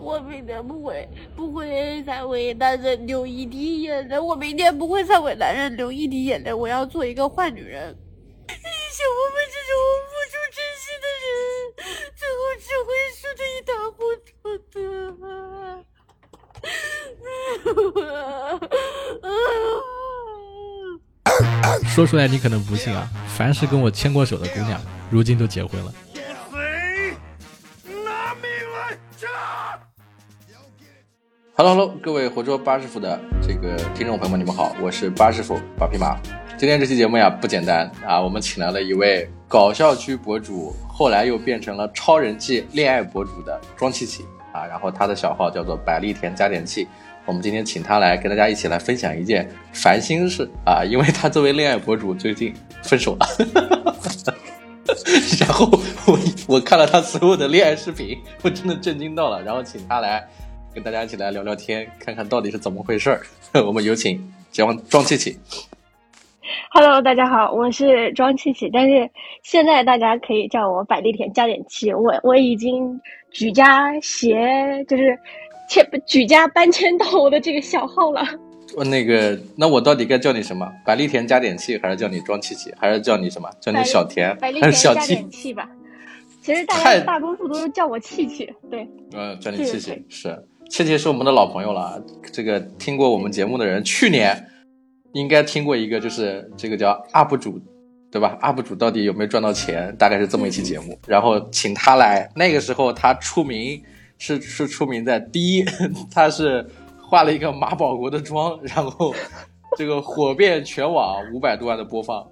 我明天不会不会再为男人流一滴眼泪，我明天不会再为男人流一滴眼泪，我要做一个坏女人。像我们这种付出真心的人，最后只会输得一塌糊涂的。说出来你可能不信啊，凡是跟我牵过手的姑娘，如今都结婚了。Hello，各位活捉八师傅的这个听众朋友们，你们好，我是八师傅八匹马。今天这期节目呀不简单啊，我们请来了一位搞笑区博主，后来又变成了超人气恋爱博主的庄琪琪啊，然后他的小号叫做百利甜加点气。我们今天请他来跟大家一起来分享一件烦心事啊，因为他作为恋爱博主最近分手了，然后我我看了他所有的恋爱视频，我真的震惊到了，然后请他来跟大家一起来聊聊天，看看到底是怎么回事儿。我们有请庄庄琪琪。Hello，大家好，我是庄琪琪，但是现在大家可以叫我百利甜加点气。我我已经举家携，就是迁举家搬迁到我的这个小号了。我那个，那我到底该叫你什么？百利甜加点气，还是叫你庄琪琪，还是叫你什么？叫你小甜，还是小加点气吧？其实大家大多数都是叫我气气，对。嗯，叫你气气是，气气是我们的老朋友了。这个听过我们节目的人，去年。应该听过一个，就是这个叫 UP 主，对吧？UP 主到底有没有赚到钱？大概是这么一期节目。然后请他来，那个时候他出名是是出名在第一，他是化了一个马保国的妆，然后 这个火遍全网，五百多万的播放。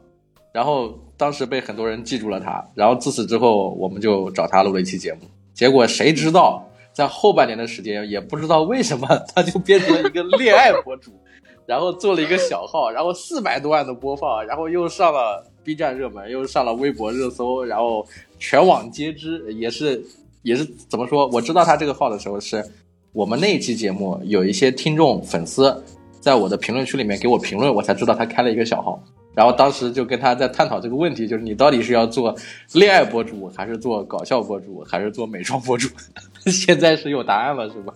然后当时被很多人记住了他。然后自此之后，我们就找他录了一期节目。结果谁知道，在后半年的时间，也不知道为什么，他就变成了一个恋爱博主。然后做了一个小号，然后四百多万的播放，然后又上了 B 站热门，又上了微博热搜，然后全网皆知，也是也是怎么说？我知道他这个号的时候，是我们那一期节目有一些听众粉丝在我的评论区里面给我评论，我才知道他开了一个小号。然后当时就跟他在探讨这个问题，就是你到底是要做恋爱博主，还是做搞笑博主，还是做美妆博主？现在是有答案了，是吧？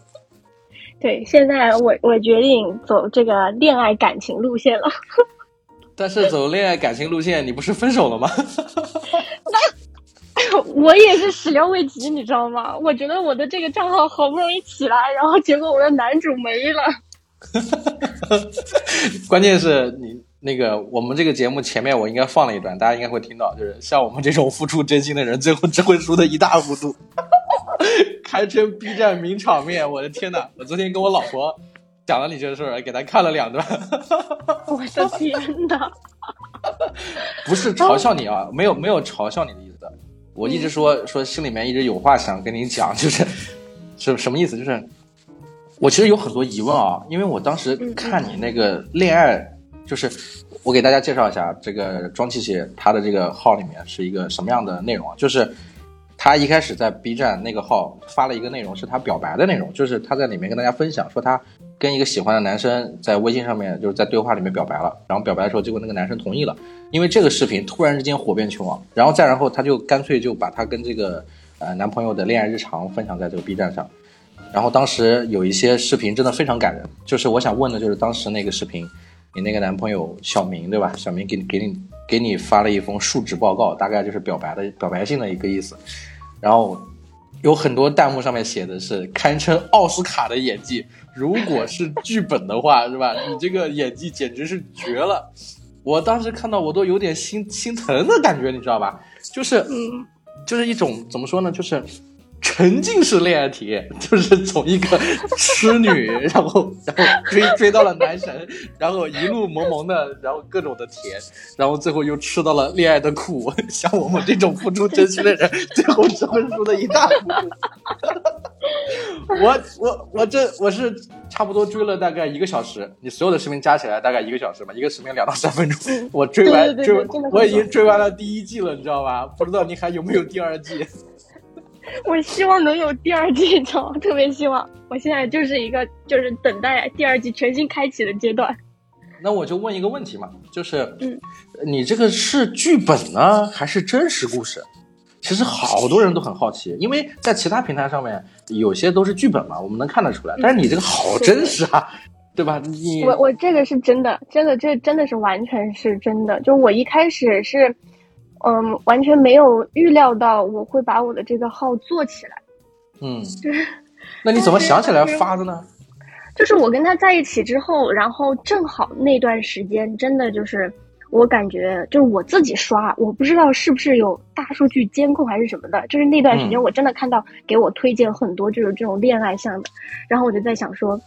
对，现在我我决定走这个恋爱感情路线了。但是走恋爱感情路线，你不是分手了吗？那 我也是始料未及，你知道吗？我觉得我的这个账号好不容易起来，然后结果我的男主没了。关键是你那个我们这个节目前面我应该放了一段，大家应该会听到，就是像我们这种付出真心的人，最后只会输的一塌糊涂。堪称 B 站名场面，我的天呐！我昨天跟我老婆讲了你这个事儿，给她看了两段。我的 天呐！不是嘲笑你啊，没有没有嘲笑你的意思。我一直说说心里面一直有话想跟你讲，就是是什么意思？就是我其实有很多疑问啊，因为我当时看你那个恋爱，就是我给大家介绍一下这个庄琪琪她的这个号里面是一个什么样的内容啊？就是。他一开始在 B 站那个号发了一个内容，是他表白的内容，就是他在里面跟大家分享说他跟一个喜欢的男生在微信上面就是在对话里面表白了，然后表白的时候结果那个男生同意了，因为这个视频突然之间火遍全网，然后再然后他就干脆就把他跟这个呃男朋友的恋爱日常分享在这个 B 站上，然后当时有一些视频真的非常感人，就是我想问的就是当时那个视频，你那个男朋友小明对吧？小明给你给你给你发了一封述职报告，大概就是表白的表白信的一个意思。然后有很多弹幕上面写的是堪称奥斯卡的演技，如果是剧本的话，是吧？你这个演技简直是绝了！我当时看到我都有点心心疼的感觉，你知道吧？就是，就是一种怎么说呢？就是。沉浸式恋爱体验，就是从一个痴女，然后然后追追到了男神，然后一路萌萌的，然后各种的甜，然后最后又吃到了恋爱的苦。像我们这种付出真心的人，最后只会输的一塌糊涂。我我我这我是差不多追了大概一个小时，你所有的视频加起来大概一个小时吧，一个视频两到三分钟，我追完追我已经追完了第一季了，你知道吧？不知道你还有没有第二季？我希望能有第二季，超特别希望。我现在就是一个就是等待第二季全新开启的阶段。那我就问一个问题嘛，就是，嗯，你这个是剧本呢，还是真实故事？其实好多人都很好奇，因为在其他平台上面有些都是剧本嘛，我们能看得出来，但是你这个好真实啊，对吧？你我我这个是真的，真的这真的是完全是真的。就我一开始是，嗯，完全没有预料到我会把我的这个号做起来。嗯，就是那你怎么想起来发的呢？就是我跟他在一起之后，然后正好那段时间真的就是我感觉就是我自己刷，我不知道是不是有大数据监控还是什么的，就是那段时间嗯我真的看到给我推荐很多就是这种恋爱向的，然后我就在想说，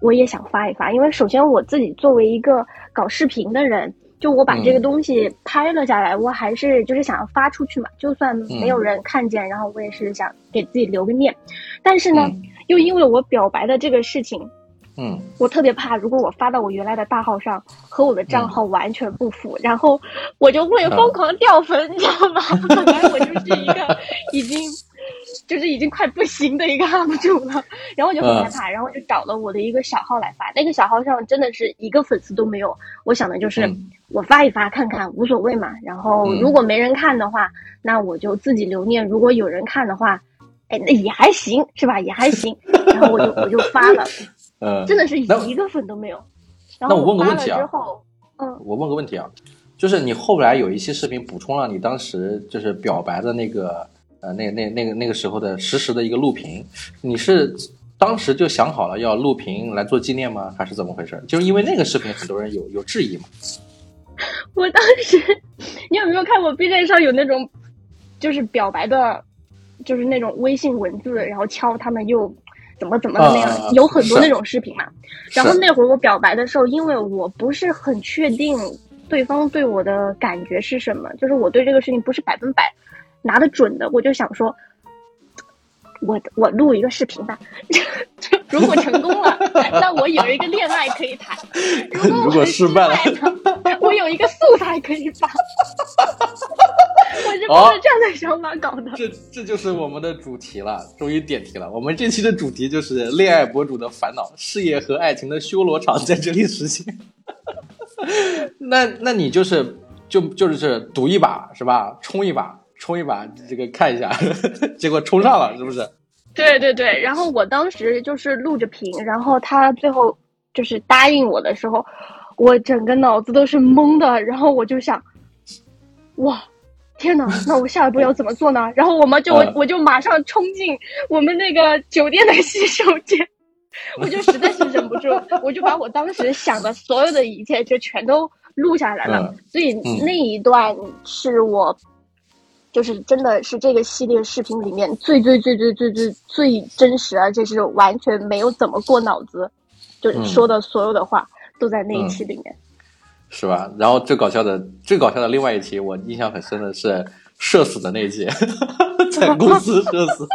我也想发一发，因为首先我自己作为一个搞视频的人。就我把这个嗯东西拍了下来，我还是就是想要发出去嘛，就算没嗯有人看见，然后我也是想给自己留个念。但是呢，嗯。又因为我表白的这个事情，嗯。我特别怕，如果我发到我原来的大号上，和我的账号完全不符，然后我就会疯狂掉粉，你知道吗？本来我就是一个已经就是已经快不行的一个 UP 主了，然后我就很害怕，然后就找了我的一个小号来发，那个小号上真的是一个粉丝都没有。我想的就是嗯我发一发看看，无所谓嘛。然后嗯如果没人看的话，那我就自己留念；如果有人看的话，哎，那也还行，是吧？也还行。然后我就我就发了。呃，真的是一个粉都没有。然那我问个问题啊之后，嗯，我问个问题啊，就是你后来有一期视频补充了你当时就是表白的那个呃那那那个那个时候的实时的一个录屏，你是当时就想好了要录屏来做纪念吗？还是怎么回事？就是因为那个视频很多人有有质疑嘛。我当时，你有没有看过 B 站上有那种，就是表白的，就是那种微信文字，然后敲他们又怎么怎么的那样，啊有很多那种视频嘛。然后那会儿我表白的时候，因为我不是很确定对方对我的感觉是什么，就是我对这个事情不是百分百拿得准的，我就想说，我我录一个视频吧，如果成功了，那我有一个恋爱可以谈；如果失败了，我有一个素材可以发。我是抱着这样的想法搞的。这这就是我们的主题了，终于点题了。我们这期的主题就是恋爱博主的烦恼，事业和爱情的修罗场在这里实现。那那你就是就就是赌一把是吧？冲一把，冲一把，这个看一下，结果冲上了是不是？对对对，然后我当时就是录着屏，然后他最后就是答应我的时候，我整个脑子都是懵的，然后我就想，哇，天哪，那我下一步要怎么做呢？然后我们就、嗯我就马上冲进我们那个酒店的洗手间，我就实在是忍不住，我就把我当时想的所有的一切就全都录下来了，嗯所以嗯那一段是我。就是真的是这个系列视频里面最最最最最最最真实，而且是完全没有怎么过脑子，就是说的所有的话、都在那一期里面。是吧？然后最搞笑的最搞笑的另外一期，我印象很深的是社死的那一期，在公司社死。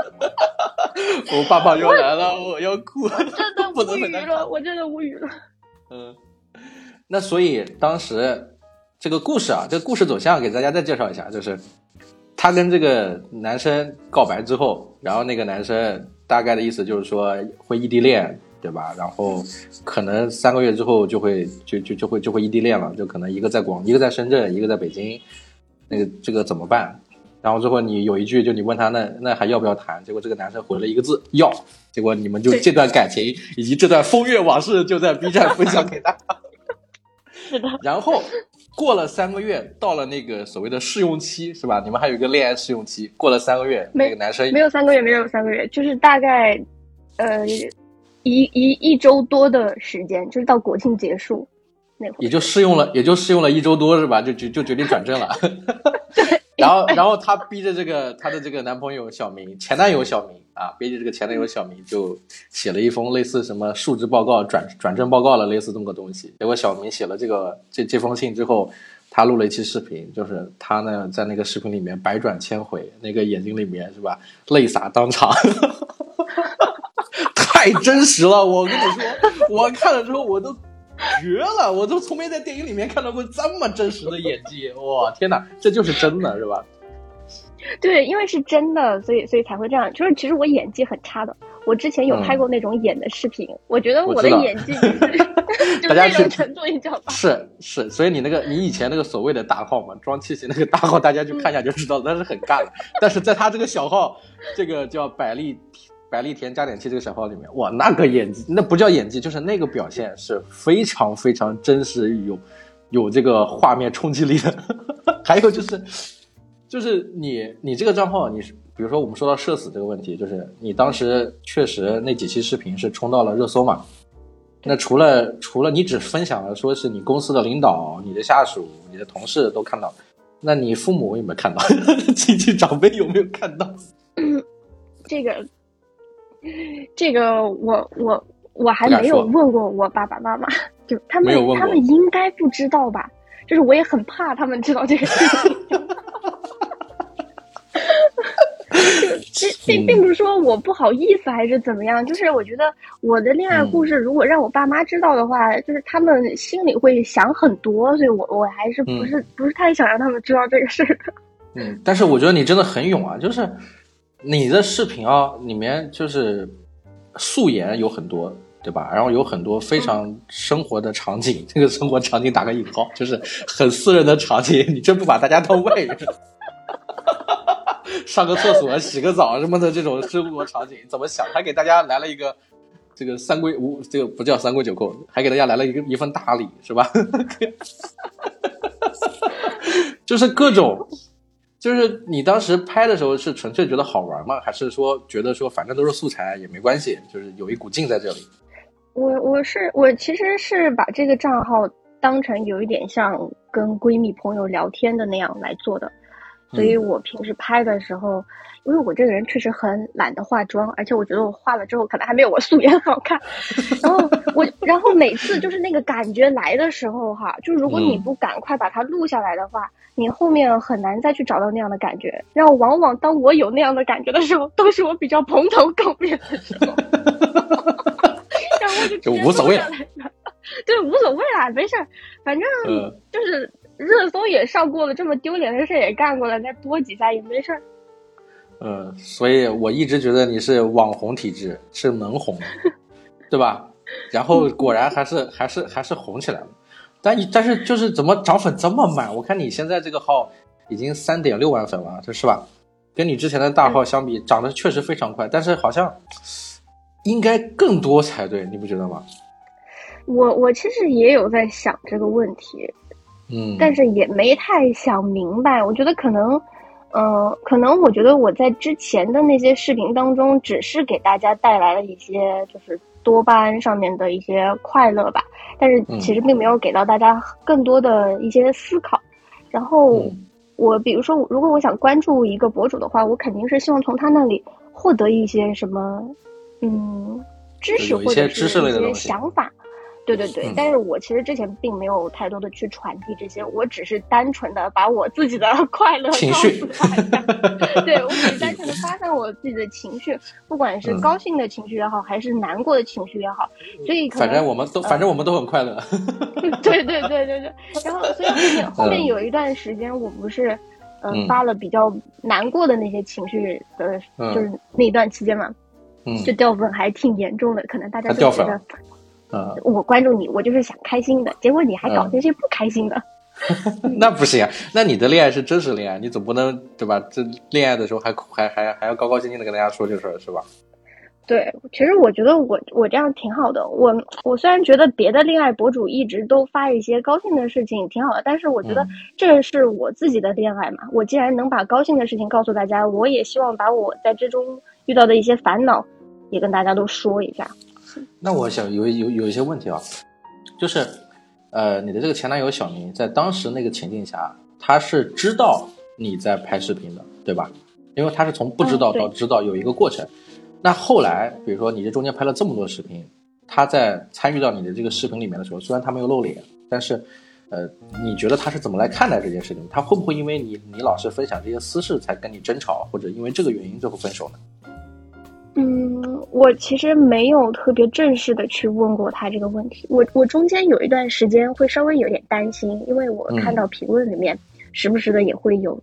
我爸爸又来了，我要哭，真的 不无语了，我真的无语了。嗯，那所以当时这个故事啊，这个故事走向给大家再介绍一下，就是他跟这个男生告白之后，然后那个男生大概的意思就是说会异地恋，对吧？然后可能三个月之后就会就就就会就会异地恋了，就可能一个在广，一个在深圳，一个在北京，那个这个怎么办？然后之后你有一句，就你问他那那还要不要谈？结果这个男生回了一个字要。结果你们就这段感情以及这段风月往事就在 B 站分享给他。是的，然后过了三个月，到了那个所谓的试用期，是吧？你们还有一个恋爱试用期，过了三个月，那个男生没有三个月，没有三个月，就是大概呃一一一周多的时间，就是到国庆结束那会儿。也就试用了，也就试用了一周多，是吧？就就就决定转正了。然后，然后她逼着这个她的这个男朋友小明，前男友小明啊，逼着这个前男友小明就写了一封类似什么述职报告、转转正报告了类似这么个东西。结果小明写了这个这这封信之后，他录了一期视频，就是他呢在那个视频里面百转千回，那个眼睛里面是吧，泪洒当场。太真实了，我跟你说，我看了之后我都绝了，我都从没在电影里面看到过这么真实的演技，哇，天哪，这就是真的，是吧？对，因为是真的，所以所以才会这样。就是其实我演技很差的，我之前有拍过那种演的视频，我觉得我的演技就 是就大家去这种程度，你知道吧？是是，所以你那个你以前那个所谓的大号嘛，装气息那个大号，大家去看一下就知道，那是很尬的。但是在他这个小号，这个叫百丽百丽甜加点气这个小号里面，哇，那个演技那不叫演技，就是那个表现是非常非常真实，有有这个画面冲击力的。还有就是就是你你这个账号，你是比如说我们说到社死这个问题，就是你当时确实那几期视频是冲到了热搜嘛。那除了除了你只分享了说是你公司的领导、你的下属、你的同事都看到，那你父母有没有看到？亲戚长辈有没有看到？这个这个我我我还没有问过我爸爸妈妈，就他们他们应该不知道吧？就是我也很怕他们知道这个事情。就并并并不是说我不好意思还是怎么样，就是我觉得我的恋爱故事如果让我爸妈知道的话，就是他们心里会想很多，所以我我还是不是、不是太想让他们知道这个事儿的。嗯，但是我觉得你真的很勇啊，就是你的视频啊里面就是素颜有很多，对吧？然后有很多非常生活的场景，这个生活场景打个引号，就是很私人的场景，你真不把大家当外人。上个厕所、洗个澡什么的这种生活场景怎么想？还给大家来了一个这个三规五，这个不叫三规九叩，还给大家来了一个一份大礼，是吧？就是各种，就是你当时拍的时候是纯粹觉得好玩吗？还是说觉得说反正都是素材也没关系，就是有一股劲在这里？我我是我其实是把这个账号当成有一点像跟闺蜜朋友聊天的那样来做的，所以我平时拍的时候，因为我这个人确实很懒得化妆，而且我觉得我化了之后可能还没有我素颜好看。然后我，然后每次就是那个感觉来的时候哈，就如果你不赶快把它录下来的话，你后面很难再去找到那样的感觉。然后往往当我有那样的感觉的时候，都是我比较蓬头垢面的时候。然后我就就无所谓了了，对，无所谓啦，没事儿，反正嗯就是热搜也上过了，这么丢脸的事也干过了，再多几下也没事儿。嗯，所以我一直觉得你是网红体质，是门红，对吧？然后果然还是还是还是红起来了，但你但是就是怎么涨粉这么慢？我看你现在这个号已经三点六万粉了，这是吧？跟你之前的大号相比，涨得确实非常快，但是好像应该更多才对，你不觉得吗？我我其实也有在想这个问题，嗯，但是也没太想明白。我觉得可能，呃，可能我觉得我在之前的那些视频当中，只是给大家带来了一些就是多巴胺上面的一些快乐吧，但是其实并没有给到大家更多的一些思考。然后嗯我比如说，如果我想关注一个博主的话，我肯定是希望从他那里获得一些什么，嗯，知识或者些知识类的是一些想法。对对对，嗯。但是我其实之前并没有太多的去传递这些，我只是单纯的把我自己的 快乐告情绪。诉大家。对我只是单纯的 发散我自己的情绪，不管是嗯。高兴的情绪也好，还是难过的情绪也好，所以可能反正我们都反正我们都很快乐。对对对对对，然后所以后面后面有一段时间，我不是呃嗯。发了比较难过的那些情绪的，嗯。就是那一段期间嘛，嗯。就掉粉还挺严重的，可能大家还掉粉就觉得嗯，我关注你，我就是想开心的，结果你还搞这些不开心的。那不行啊，那你的恋爱是真实恋爱，你总不能对吧？这恋爱的时候还还还还要高高兴兴的跟大家说这事儿是吧？对，其实我觉得我我这样挺好的。我我虽然觉得别的恋爱博主一直都发一些高兴的事情挺好的，但是我觉得嗯这是我自己的恋爱嘛。我既然能把高兴的事情告诉大家，我也希望把我在之中遇到的一些烦恼也跟大家都说一下。那我想有有有一些问题啊，就是呃，你的这个前男友小明在当时那个情境下，他是知道你在拍视频的，对吧？因为他是从不知道到知道有一个过程。那后来，比如说你这中间拍了这么多视频，他在参与到你的这个视频里面的时候，虽然他没有露脸，但是，呃，你觉得他是怎么来看待这件事情？他会不会因为你你老是分享这些私事才跟你争吵，或者因为这个原因最后分手呢？嗯，我其实没有特别正式的去问过他这个问题。我我中间有一段时间会稍微有点担心，因为我看到评论里面时不时的也会有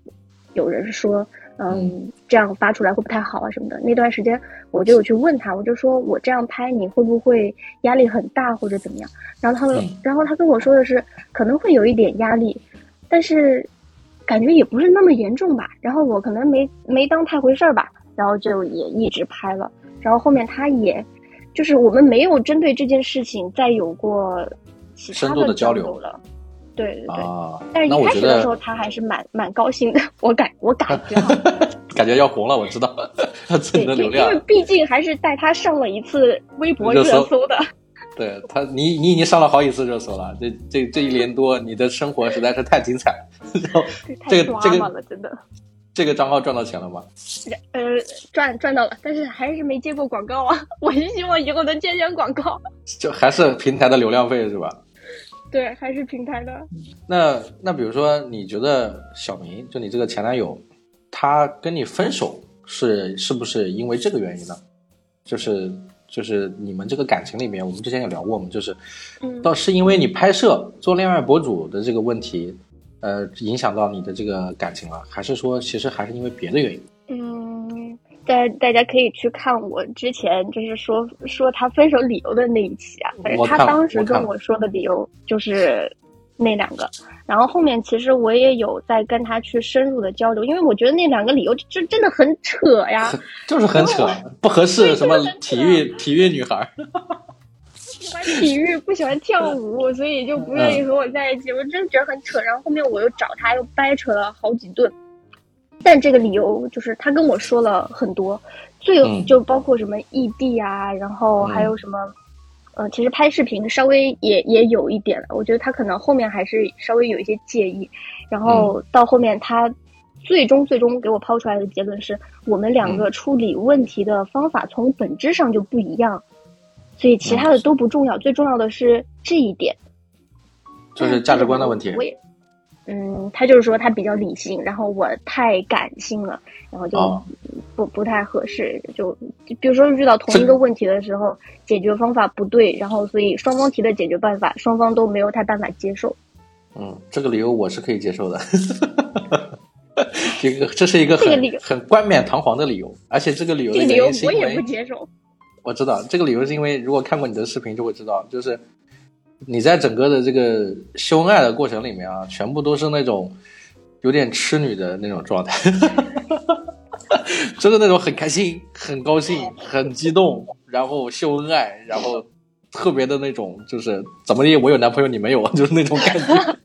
有人说，嗯，这样发出来会不太好啊什么的。那段时间我就有去问他，我就说我这样拍你会不会压力很大或者怎么样？然后他然后他跟我说的是可能会有一点压力，但是感觉也不是那么严重吧。然后我可能没没当太回事儿吧，然后就也一直拍了。然后后面他也，就是我们没有针对这件事情再有过其他深度的交交流了。对对对。啊，但是一开始的时候，他还是蛮蛮高兴的，我感我感觉，感觉要红了，我知道他自，己的流量因为量，毕竟还是带他上了一次微博热热搜搜的，对他，你你已经上了好几次热搜了，这这这一年多，你的生活实在是太精彩了。然后这个这个了，真的。这个账号赚到钱了吗？呃，赚赚到了，但是还是没接过广告啊。我是希望以后能接点广告。就还是平台的流量费是吧？对，还是平台的。那那比如说，你觉得小明就你这个前男友，他跟你分手是是不是因为这个原因呢？就是就是你们这个感情里面，我们之前也聊过嘛，就是嗯倒是因为你拍摄做恋爱博主的这个问题，呃，影响到你的这个感情了，还是说其实还是因为别的原因？嗯，大大家可以去看我之前就是说说他分手理由的那一期啊，反正他当时跟我说的理由就是那两个，然后后面其实我也有在跟他去深入的交流，因为我觉得那两个理由就真的很扯呀，就是很扯，不合适，什么体育体育女孩 喜欢体育，不喜欢跳舞，所以就不愿意和我在一起。我真的觉得很扯。然后后面我又找他，又掰扯了好几顿。但这个理由就是他跟我说了很多，最嗯就包括什么异地啊，然后还有什么，呃，其实拍视频稍微也也有一点了。我觉得他可能后面还是稍微有一些介意。然后到后面他最终最终给我抛出来的结论是我们两个处理问题的方法从本质上就不一样。所以其他的都不重要，最重要的是这一点，就是价值观的问题我。也，嗯，他就是说他比较理性，然后我太感性了，然后就哦不、不太合适。就就比如说遇到同一个问题的时候，解决方法不对，然后所以双方提的解决办法，双方都没有太办法接受。嗯，这个理由我是可以接受的。这个这是一个很很冠冕堂皇的理由，而且这个理由的这个理由我也不接受。我知道这个理由是因为如果看过你的视频就会知道，就是你在整个的这个秀恩爱的过程里面啊，全部都是那种有点痴女的那种状态，真的那种很开心、很高兴、很激动，然后秀恩爱，然后特别的那种就是怎么的，我有男朋友你没有，就是那种感觉。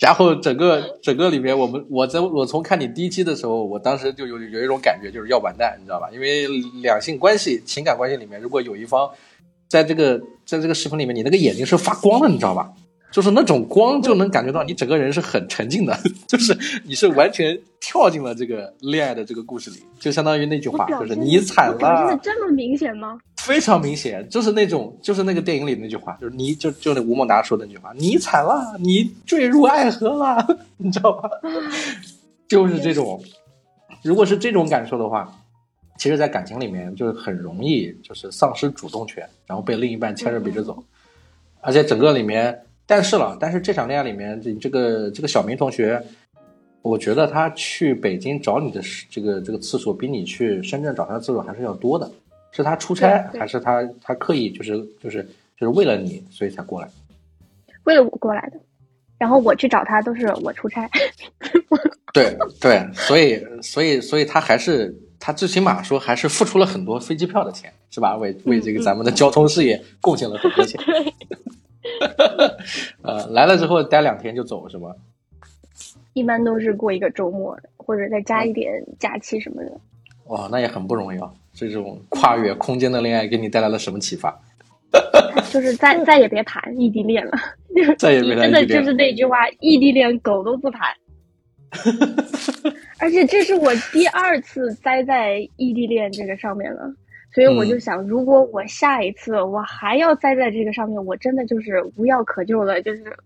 然后整个整个里面，我们我在我从看你第一期的时候，我当时就有有一种感觉，就是要完蛋，你知道吧？因为两性关系、情感关系里面，如果有一方在这个在这个视频里面，你那个眼睛是发光的，你知道吧？就是那种光，就能感觉到你整个人是很沉浸的，就是你是完全跳进了这个恋爱的这个故事里，就相当于那句话，就是你惨了。真的了，这么明显吗？非常明显，就是那种就是那个电影里那句话，就是你就就那吴孟达说的那句话，你惨了，你坠入爱河了，你知道吧？就是这种，如果是这种感受的话，其实，在感情里面就是很容易就是丧失主动权，然后被另一半牵着鼻子走，而且整个里面，但是了，但是这场恋爱里面，这这个这个小明同学，我觉得他去北京找你的这个这个次数，比你去深圳找他的次数还是要多的。是他出差，还是他他刻意就是就是就是为了你，所以才过来？为了我过来的，然后我去找他都是我出差。对对，所以所以所以他还是他最起码说还是付出了很多飞机票的钱，是吧？为为这个咱们的交通事业贡献了很多钱。对，呃，来了之后待两天就走是吗？一般都是过一个周末，或者再加一点假期什么的。哇，那也很不容易啊！这种跨越空间的恋爱给你带来了什么启发？就是再再也别谈异地恋了，再也别谈真的就是那句话，异地恋狗都不谈。而且这是我第二次栽在异地恋这个上面了，所以我就嗯想，如果我下一次我还要栽在这个上面，我真的就是无药可救了，就是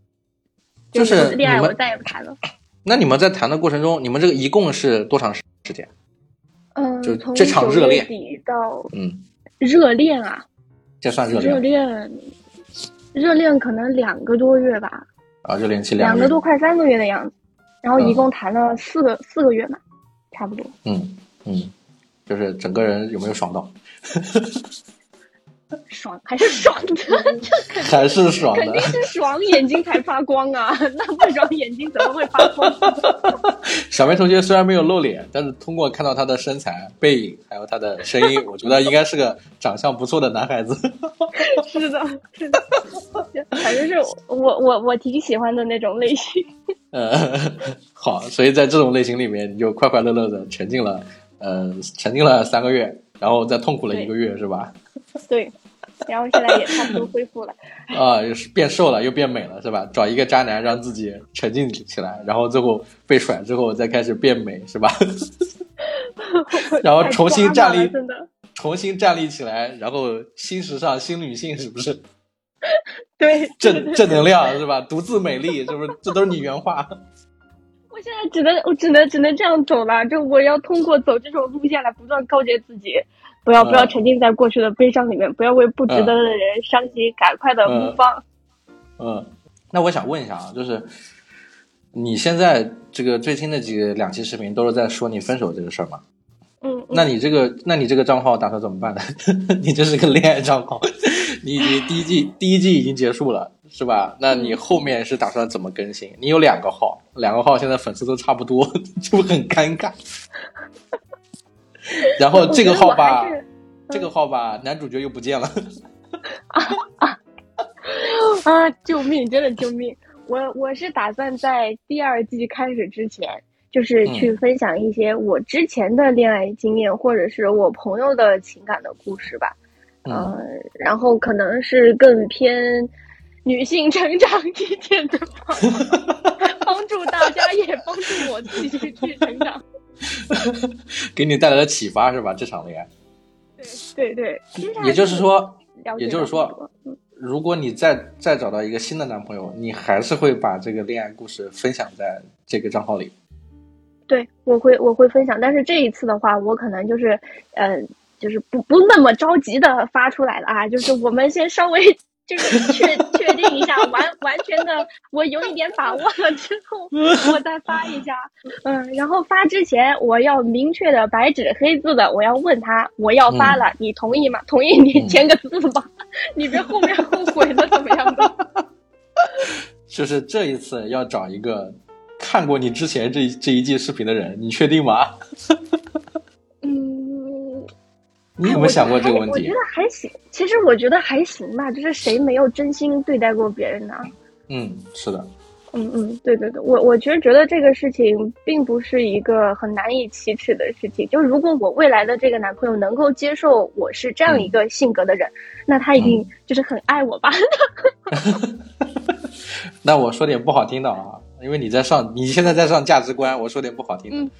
就是恋爱我再也不谈了。那你们在谈的过程中，你们这个一共是多长时间？嗯，就从这场热恋底到嗯，热恋啊，这算热热恋恋，热恋可能两个多月吧，啊，热恋期两个多快三个月的样子，然后一嗯共谈了四个、四个月嘛，差不多。嗯嗯，就是整个人有没有爽到？爽还是爽的，这还是爽的肯定，是爽，眼睛才发光啊！那不爽眼睛怎么会发光？小梅同学虽然没有露脸，但是通过看到他的身材、背影，还有他的声音，我觉得应该是个长相不错的男孩子。是的，是的，反正是我我我挺喜欢的那种类型。呃，好，所以在这种类型里面，你就快快乐乐的沉浸了，呃，沉浸了三个月，然后再痛苦了一个月，是吧？对，然后现在也差不多恢复了。啊，变瘦了，又变美了，是吧？找一个渣男让自己沉浸起来，然后最后被甩之后再开始变美，是吧？然后重新站立。重新站立起来，然后新时尚、新女性，是不是？对，正正能量是吧？独自美丽，是不是？这都是你原话。我现在只能我只能只能这样走了，就我要通过走这种路线来不断告诫自己，不要不要嗯沉浸在过去的悲伤里面，不要为不值得的人伤心，赶快的嗯 move on。嗯，那我想问一下啊，就是你现在这个最新的几个两期视频都是在说你分手这个事儿吗？嗯，嗯那你这个，那你这个账号打算怎么办呢？你这是个恋爱账号，你已经第一季第一季已经结束了，是吧？那你后面是打算怎么更新？你有两个号，两个号现在粉丝都差不多，就很尴尬？然后这个号吧这个号吧，男主角又不见了。啊啊！救命！真的救命！我我是打算在第二季开始之前，就是嗯去分享一些我之前的恋爱经验，或者是我朋友的情感的故事吧。嗯，呃，然后可能是更偏女性成长一点的吧，帮助大家也帮助我自己去成长。给你带来了启发是吧？这场恋爱，对对，对也就是说，也就是说，如果你再再找到一个新的男朋友，你还是会把这个恋爱故事分享在这个账号里。对，我会我会分享，但是这一次的话，我可能就是，呃，就是不不那么着急的发出来了啊，就是我们先稍微就是确 确定一下，完完全的我有一点把握了之后，我再发一下，嗯，然后发之前我要明确的白纸黑字的，我要问他我要发了，你同意吗？同意你嗯签个字吧，你别后面后悔了怎么样的？就是这一次要找一个看过你之前这这一季视频的人，你确定吗？嗯。你有没有想过这个问题我觉得？还行，其实我觉得还行吧，就是谁没有真心对待过别人呢？嗯，是的，嗯嗯，对对对，我我其实觉得这个事情并不是一个很难以启齿的事情。就如果我未来的这个男朋友能够接受我是这样一个性格的人，那他一定就是很爱我吧？那我说点不好听的啊，因为你在上，你现在在上价值观，我说点不好听的。嗯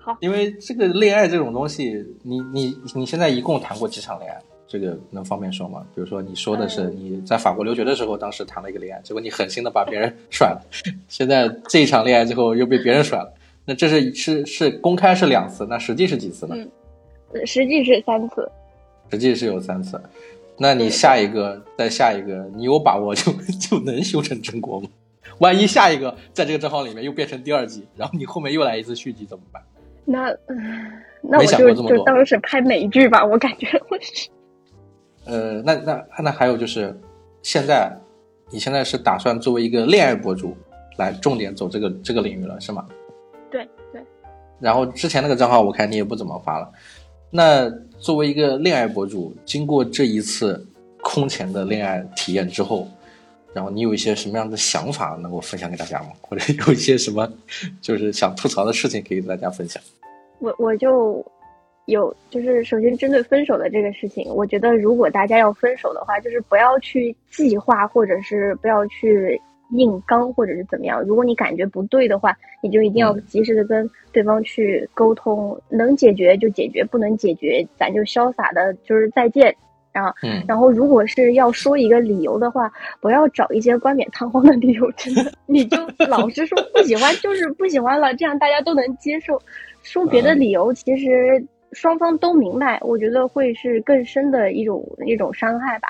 好因为这个恋爱这种东西，你你你现在一共谈过几场恋爱？这个能方便说吗？比如说你说的是嗯你在法国留学的时候，当时谈了一个恋爱，结果你狠心的把别人 甩了，现在这一场恋爱之后又被别人甩了，那这是是是公开是两次，那实际是几次呢？嗯呃实际是三次。实际是有三次。那你下一个再下一个，你有把握就就能修成正果吗？万一下一个在这个账号里面又变成第二季，然后你后面又来一次续集怎么办？那嗯那没我就就当是拍美剧吧，我感觉 我是。呃，那那那还有就是，现在你现在是打算作为一个恋爱博主来重点走这个这个领域了，是吗？对对，然后之前那个账号我看你也不怎么发了。那作为一个恋爱博主，经过这一次空前的恋爱体验之后，然后你有一些什么样的想法能够分享给大家吗？或者有一些什么 就是想吐槽的事情可以跟大家分享？我我就有，就是首先针对分手的这个事情，我觉得如果大家要分手的话，就是不要去计划，或者是不要去硬刚，或者是怎么样。如果你感觉不对的话，你就一定要嗯及时的跟对方去沟通，能解决就解决，不能解决咱就潇洒的就是再见。嗯然后，如果是要说一个理由的话，不要找一些冠冕堂皇的理由，真的，你就 老实说不喜欢就是不喜欢了，这样大家都能接受。说别的理由，其实双方都明白，我觉得会是更深的一种一种伤害吧，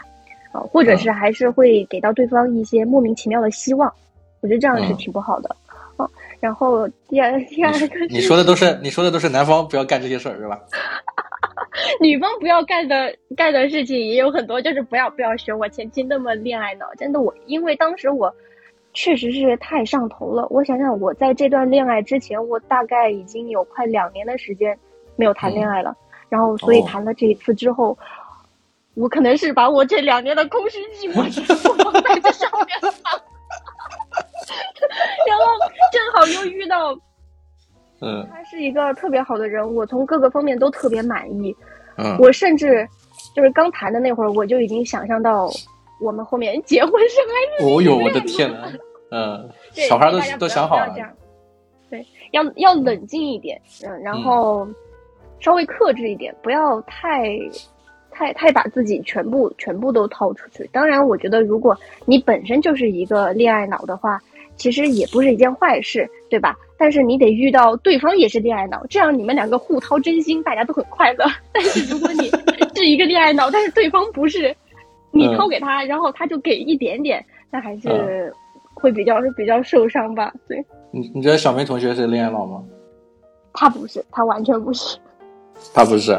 啊，或者是还是会给到对方一些莫名其妙的希望，我觉得这样是嗯挺不好的。啊，然后第二第二个你说的都是你说的都是男方不要干这些事儿是吧？女方不要干的干的事情也有很多，就是不要不要学我前妻那么恋爱脑。真的，我因为当时我确实是太上头了。我想想，我在这段恋爱之前，我大概已经有快两年的时间没有谈恋爱了。然后，所以谈了这一次之后，我可能是把我这两年的空虚寂寞全 部放在这上面了。然后正好又遇到。嗯，他是一个特别好的人，我从各个方面都特别满意。嗯，我甚至就是刚谈的那会儿，我就已经想象到我们后面结婚生孩子。哦呦，我的天呐，嗯，小孩都都想好了。对，要要冷静一点，嗯，然后稍微克制一点，不要太太太把自己全部全部都掏出去。当然，我觉得如果你本身就是一个恋爱脑的话。其实也不是一件坏事，对吧？但是你得遇到对方也是恋爱脑，这样你们两个互掏真心，大家都很快乐。但是如果你是一个恋爱脑，但是对方不是，你掏给他，然后他就给一点点，那还是会比较比较受伤吧？对。你你觉得小梅同学是恋爱脑吗？他不是，他完全不是。他不是。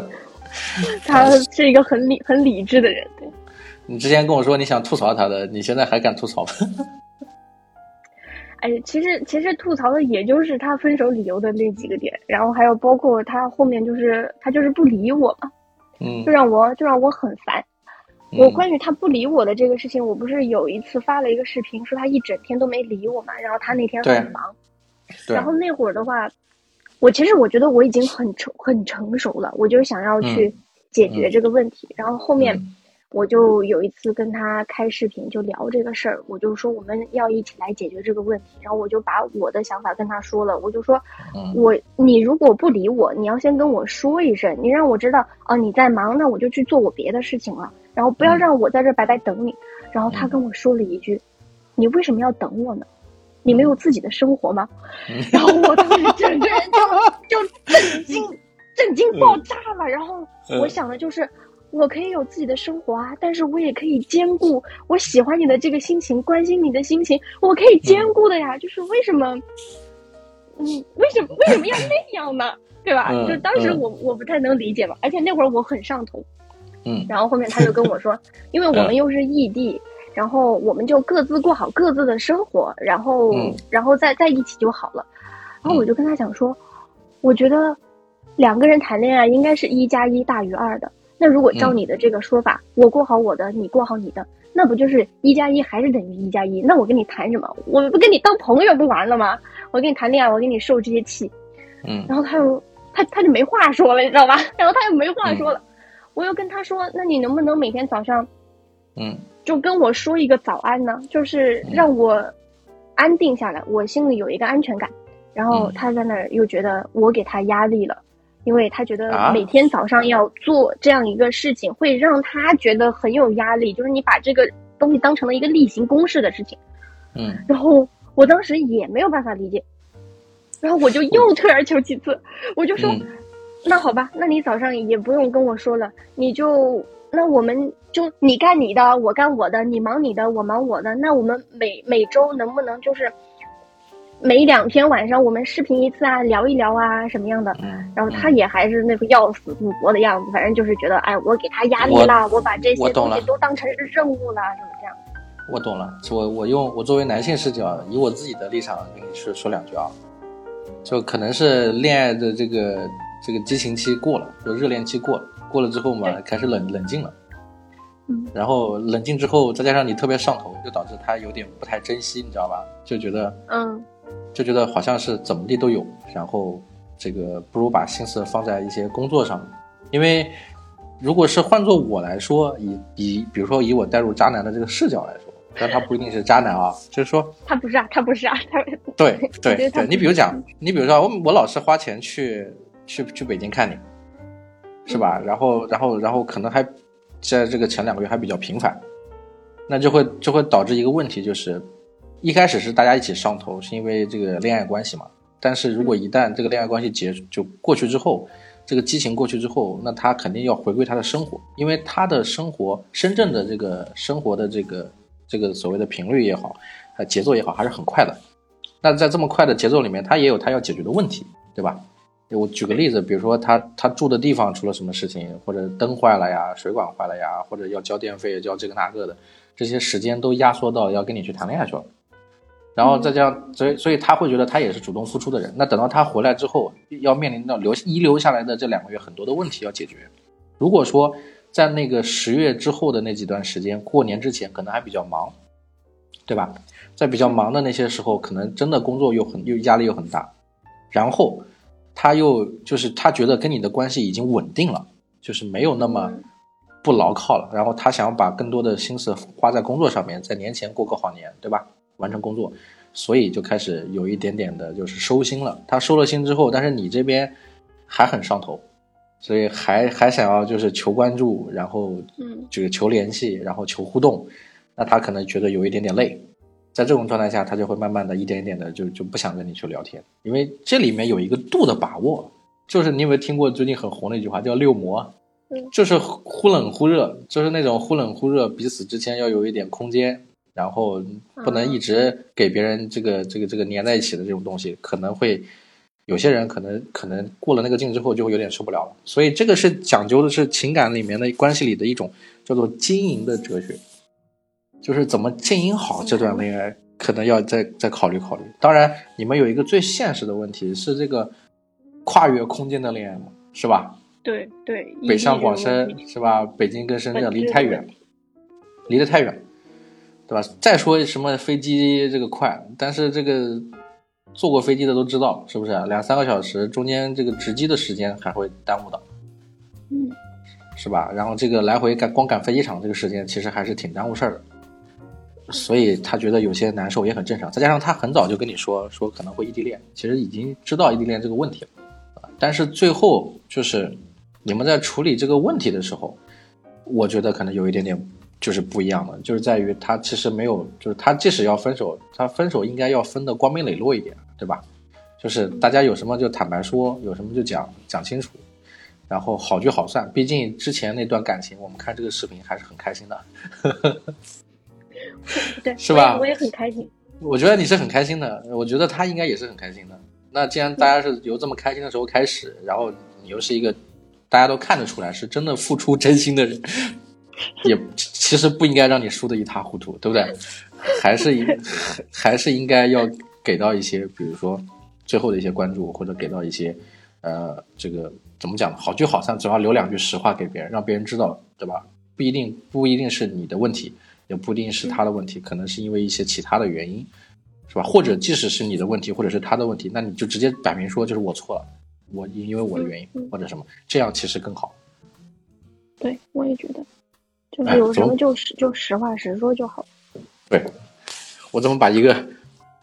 他是一个很理很理智的人。对。你之前跟我说你想吐槽他的，你现在还敢吐槽吗？哎，其实其实吐槽的也就是他分手理由的那几个点，然后还有包括他后面就是他就是不理我嘛，嗯，就让我就让我很烦。我关于他不理我的这个事情，我不是有一次发了一个视频，说他一整天都没理我嘛，然后他那天很忙，然后那会儿的话，我其实我觉得我已经很成很成熟了，我就想要去解决这个问题，然后后面。我就有一次跟他开视频，就聊这个事儿，我就说我们要一起来解决这个问题，然后我就把我的想法跟他说了，我就说，我你如果不理我，你要先跟我说一声，你让我知道哦你在忙，那我就去做我别的事情了，然后不要让我在这白白等你。然后他跟我说了一句，你为什么要等我呢？你没有自己的生活吗？然后我当时整个人就就震惊，震惊爆炸了。然后我想的就是。我可以有自己的生活啊，但是我也可以兼顾我喜欢你的这个心情，关心你的心情，我可以兼顾的呀。就是为什么，嗯，为什么为什么要那样呢？对吧？就当时我我不太能理解嘛，而且那会儿我很上头，嗯。然后后面他就跟我说，因为我们又是异地，然后我们就各自过好各自的生活，然后然后再在一起就好了。然后我就跟他讲说，我觉得两个人谈恋爱应该是一加一大于二的。那如果照你的这个说法，我过好我的，你过好你的，那不就是一加一还是等于一加一？那我跟你谈什么？我不跟你当朋友不完了吗？我跟你谈恋爱，我给你受这些气，嗯，然后他又他他就没话说了，你知道吧？然后他又没话说了，我又跟他说，那你能不能每天早上，嗯，就跟我说一个早安呢？就是让我安定下来，我心里有一个安全感。然后他在那儿又觉得我给他压力了。因为他觉得每天早上要做这样一个事情，会让他觉得很有压力。就是你把这个东西当成了一个例行公事的事情，嗯。然后我当时也没有办法理解，然后我就又退而求其次，我就说：“那好吧，那你早上也不用跟我说了，你就那我们就你干你的，我干我的，你忙你的，我忙我的。那我们每每周能不能就是？”每两天晚上我们视频一次啊，聊一聊啊，什么样的？然后他也还是那副要死不活的样子，反正就是觉得，哎，我给他压力了，我把这些东西都当成是任务了，什么这样。我懂了，我我用我作为男性视角，以我自己的立场跟你说说两句啊，就可能是恋爱的这个这个激情期过了，就热恋期过了，过了之后嘛，开始冷冷静了，嗯，然后冷静之后，再加上你特别上头，就导致他有点不太珍惜，你知道吧？就觉得，嗯。就觉得好像是怎么地都有，然后这个不如把心思放在一些工作上，因为如果是换做我来说，以以比如说以我带入渣男的这个视角来说，但他不一定是渣男啊，就是说他不是啊，他不是啊，他对对对，你比如讲，你比如说我我老是花钱去去去北京看你，是吧？然后然后然后可能还在这个前两个月还比较频繁，那就会就会导致一个问题就是。一开始是大家一起上头，是因为这个恋爱关系嘛。但是如果一旦这个恋爱关系结就过去之后，这个激情过去之后，那他肯定要回归他的生活，因为他的生活深圳的这个生活的这个这个所谓的频率也好，呃节奏也好，还是很快的。那在这么快的节奏里面，他也有他要解决的问题，对吧？我举个例子，比如说他他住的地方出了什么事情，或者灯坏了呀，水管坏了呀，或者要交电费、交这个那个的，这些时间都压缩到要跟你去谈恋爱去了。然后再这样，所以所以他会觉得他也是主动付出的人。那等到他回来之后，要面临到留遗留下来的这两个月很多的问题要解决。如果说在那个十月之后的那几段时间，过年之前可能还比较忙，对吧？在比较忙的那些时候，可能真的工作又很又压力又很大，然后他又就是他觉得跟你的关系已经稳定了，就是没有那么不牢靠了。然后他想要把更多的心思花在工作上面，在年前过个好年，对吧？完成工作，所以就开始有一点点的，就是收心了。他收了心之后，但是你这边还很上头，所以还还想要就是求关注，然后嗯这个求联系，然后求互动，那他可能觉得有一点点累。在这种状态下，他就会慢慢的一点一点的就就不想跟你去聊天，因为这里面有一个度的把握。就是你有没有听过最近很红的一句话叫“六魔”，嗯就是忽冷忽热，就是那种忽冷忽热，彼此之间要有一点空间，然后不能一直给别人这个这个这个粘在一起的这种东西，可能会有些人可能可能过了那个劲之后就会有点受不了了。所以这个是讲究的是情感里面的关系里的一种叫做经营的哲学，就是怎么经营好这段恋爱，可能要再再考虑考虑。当然，你们有一个最现实的问题是这个跨越空间的恋爱嘛，是吧？对对，北上广深是吧？北京跟深圳离太远，离得太远，对吧？再说什么飞机这个快，但是这个坐过飞机的都知道，是不是？两三个小时中间这个值机的时间还会耽误到，嗯，是吧？然后这个来回赶光赶飞机场这个时间，其实还是挺耽误事儿的。所以他觉得有些难受也很正常，再加上他很早就跟你说说可能会异地恋，其实已经知道异地恋这个问题了，啊但是最后就是你们在处理这个问题的时候，我觉得可能有一点点就是不一样的，就是在于他其实没有，就是他即使要分手，他分手应该要分的光明磊落一点，对吧？就是大家有什么就坦白说，有什么就讲讲清楚，然后好聚好散。毕竟之前那段感情，我们看这个视频还是很开心的。对，是吧我也我也很开心。我觉得你是很开心的，我觉得他应该也是很开心的。那既然大家是由这么开心的时候开始，然后你又是一个大家都看得出来是真的付出真心的人，也其实不应该让你输得一塌糊涂，对不对？还是应 还是应该要给到一些，比如说最后的一些关注，或者给到一些呃，这个怎么讲呢？好聚好散，总要留两句实话给别人，让别人知道，对吧？不一定不一定是你的问题，也不一定是他的问题，可能是因为一些其他的原因，是吧？或者即使是你的问题，或者是他的问题，那你就直接摆明说就是我错了，我因因为我的原因或者什么，这样其实更好。对，我也觉得，就哎是有什么就实就实话实说就好。对，我怎么把一个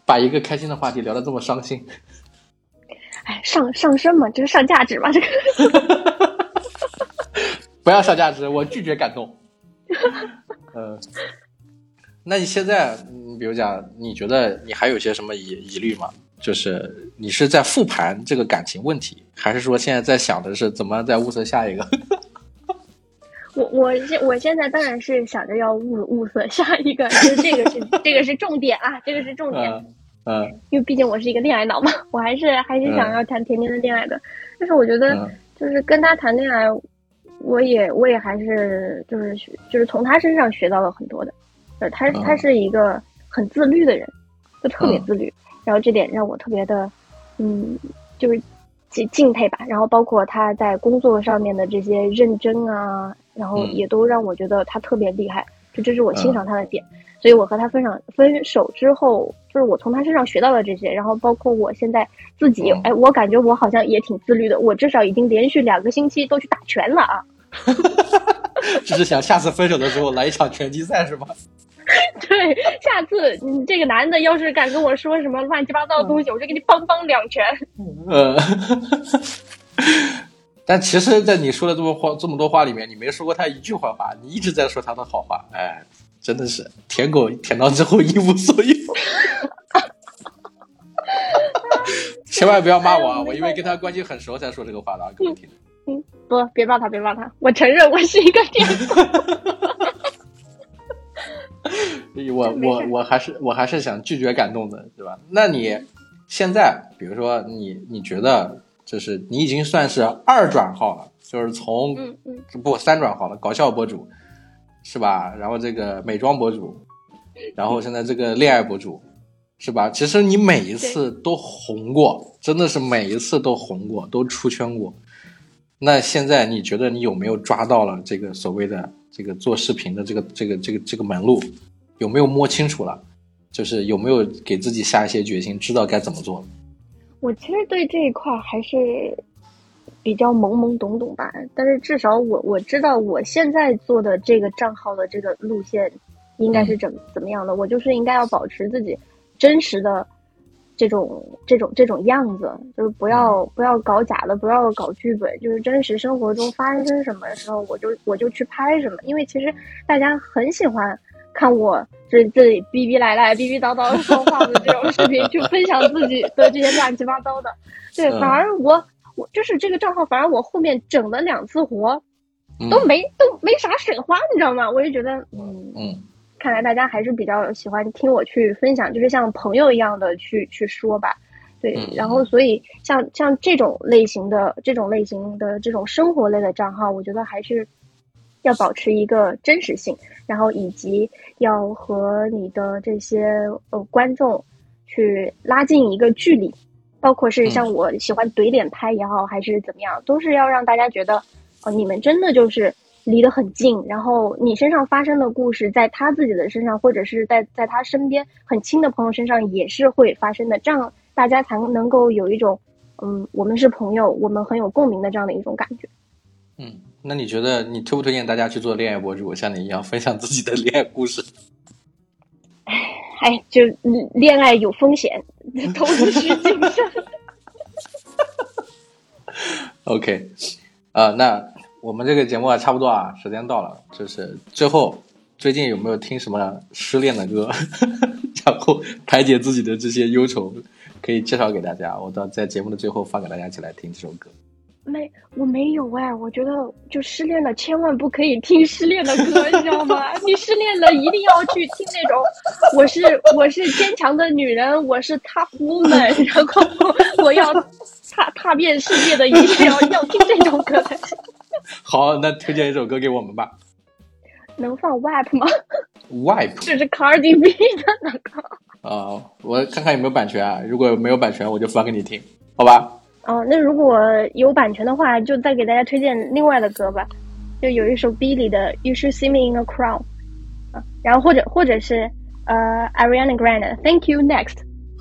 把一个开心的话题聊得这么伤心？哎，上上升嘛，这是上价值嘛，这个。不要上价值，我拒绝感动。呃，那你现在，嗯，比如讲，你觉得你还有些什么疑疑虑吗？就是你是在复盘这个感情问题，还是说现在在想的是怎么再物色下一个？我我现我现在当然是想着要物物色下一个，就是这个是 这个是重点啊，这个是重点，嗯嗯因为毕竟我是一个恋爱脑嘛，我还是还是想要谈甜甜的恋爱的。但是我觉得嗯就是跟他谈恋爱，我也我也还是就是就是从他身上学到了很多的，呃，他嗯他是一个很自律的人，就特别嗯自律，然后这点让我特别的，嗯，就是敬敬佩吧。然后包括他在工作上面的这些认真啊，然后嗯也都让我觉得他特别厉害，就这是我欣赏他的点。所以我和他分享分手之后，就是我从他身上学到了这些，然后包括我现在自己，嗯哎，我感觉我好像也挺自律的，我至少已经连续两个星期都去打拳了啊。只是想下次分手的时候来一场拳击赛是吗？对，下次你这个男的要是敢跟我说什么乱七八糟的东西，我就给你梆梆两拳。呃，但其实，在你说的这么话这么多话里面，你没说过他一句坏话，你一直在说他的好话，哎，真的是舔狗舔到之后一无所有。千万不要骂我啊！我因为跟他关系很熟才说这个话的啊，各位听众。嗯，不，别骂他，别骂他，我承认我是一个舔狗。所 以我我我还是我还是想拒绝感动的，对吧？那你现在，比如说你你觉得就是你已经算是二转号了，就是从嗯嗯，不三转号了，搞笑博主是吧？然后这个美妆博主，然后现在这个恋爱博主是吧？其实你每一次都红过，真的是每一次都红过，都出圈过。那现在你觉得你有没有抓到了这个所谓的这个做视频的这个这个这个这个门路？有没有摸清楚了？就是有没有给自己下一些决心，知道该怎么做？我其实对这一块还是比较懵懵懂懂吧，但是至少我我知道我现在做的这个账号的这个路线应该是怎怎么样的，我就是应该要保持自己真实的这种这种这种样子，就是不要不要搞假的，不要搞剧本，就是真实生活中发生什么的时候，我就我就去拍什么，因为其实大家很喜欢。看我这这里逼逼赖赖、逼逼叨叨说话的这种视频，去分享自己的这些乱七八糟的。对，反而我我就是这个账号，反而我后面整了两次活，都没都没啥水花，你知道吗？我就觉得，嗯嗯，看来大家还是比较喜欢听我去分享，就是像朋友一样的去去说吧。对，然后所以像像这种类型的这种类型的这种生活类的账号，我觉得还是。要保持一个真实性，然后以及要和你的这些呃观众去拉近一个距离，包括是像我喜欢怼脸拍也好，还是怎么样，都是要让大家觉得哦，你们真的就是离得很近，然后你身上发生的故事，在他自己的身上，或者是在在他身边很亲的朋友身上也是会发生的，这样大家才能够有一种嗯，我们是朋友，我们很有共鸣的这样的一种感觉。嗯。那你觉得你推不推荐大家去做恋爱博主，像你一样分享自己的恋爱故事？哎，就恋爱有风险，投资需谨慎。OK，啊，那我们这个节目啊，差不多啊，时间到了，就是最后，最近有没有听什么失恋的歌，然后排解自己的这些忧愁，可以介绍给大家，我到在节目的最后放给大家一起来听这首歌。没，我没有哎，我觉得就失恋了，千万不可以听失恋的歌，你知道吗？你失恋了，一定要去听那种，我是我是坚强的女人，我是 tough woman，然后我要踏踏遍世界的，一定要要听这种歌。好，那推荐一首歌给我们吧。能放 WAP 吗？WAP 这是 Cardi B 的那个。啊，我看看有没有版权啊，如果没有版权，我就放给你听，好吧？哦，那如果有版权的话，就再给大家推荐另外的歌吧。就有一首 Billy 的《You Should See Me in a Crown》，啊，然后或者或者是呃 Ariana Grande《Thank You Next》。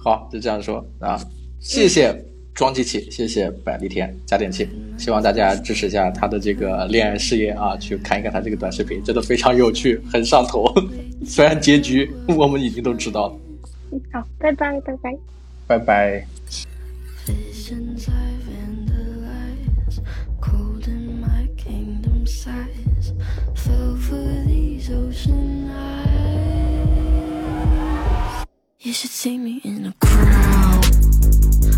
好，就这样说啊，谢谢装机器，谢谢百丽天加点气，希望大家支持一下他的这个恋爱事业啊，去看一看他这个短视频，真的非常有趣，很上头。虽然结局我们已经都知道了。嗯，好，拜拜，拜拜，拜拜。You should see me in a crowd.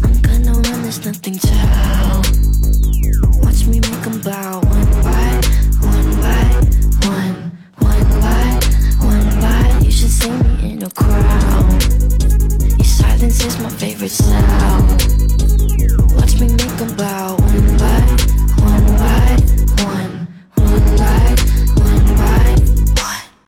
I'm gonna run, there's nothing to help. Watch me make them bow one by one by one, one by one by. You should see me in a crowd. Your silence is my favorite sound. Watch me make them bow one by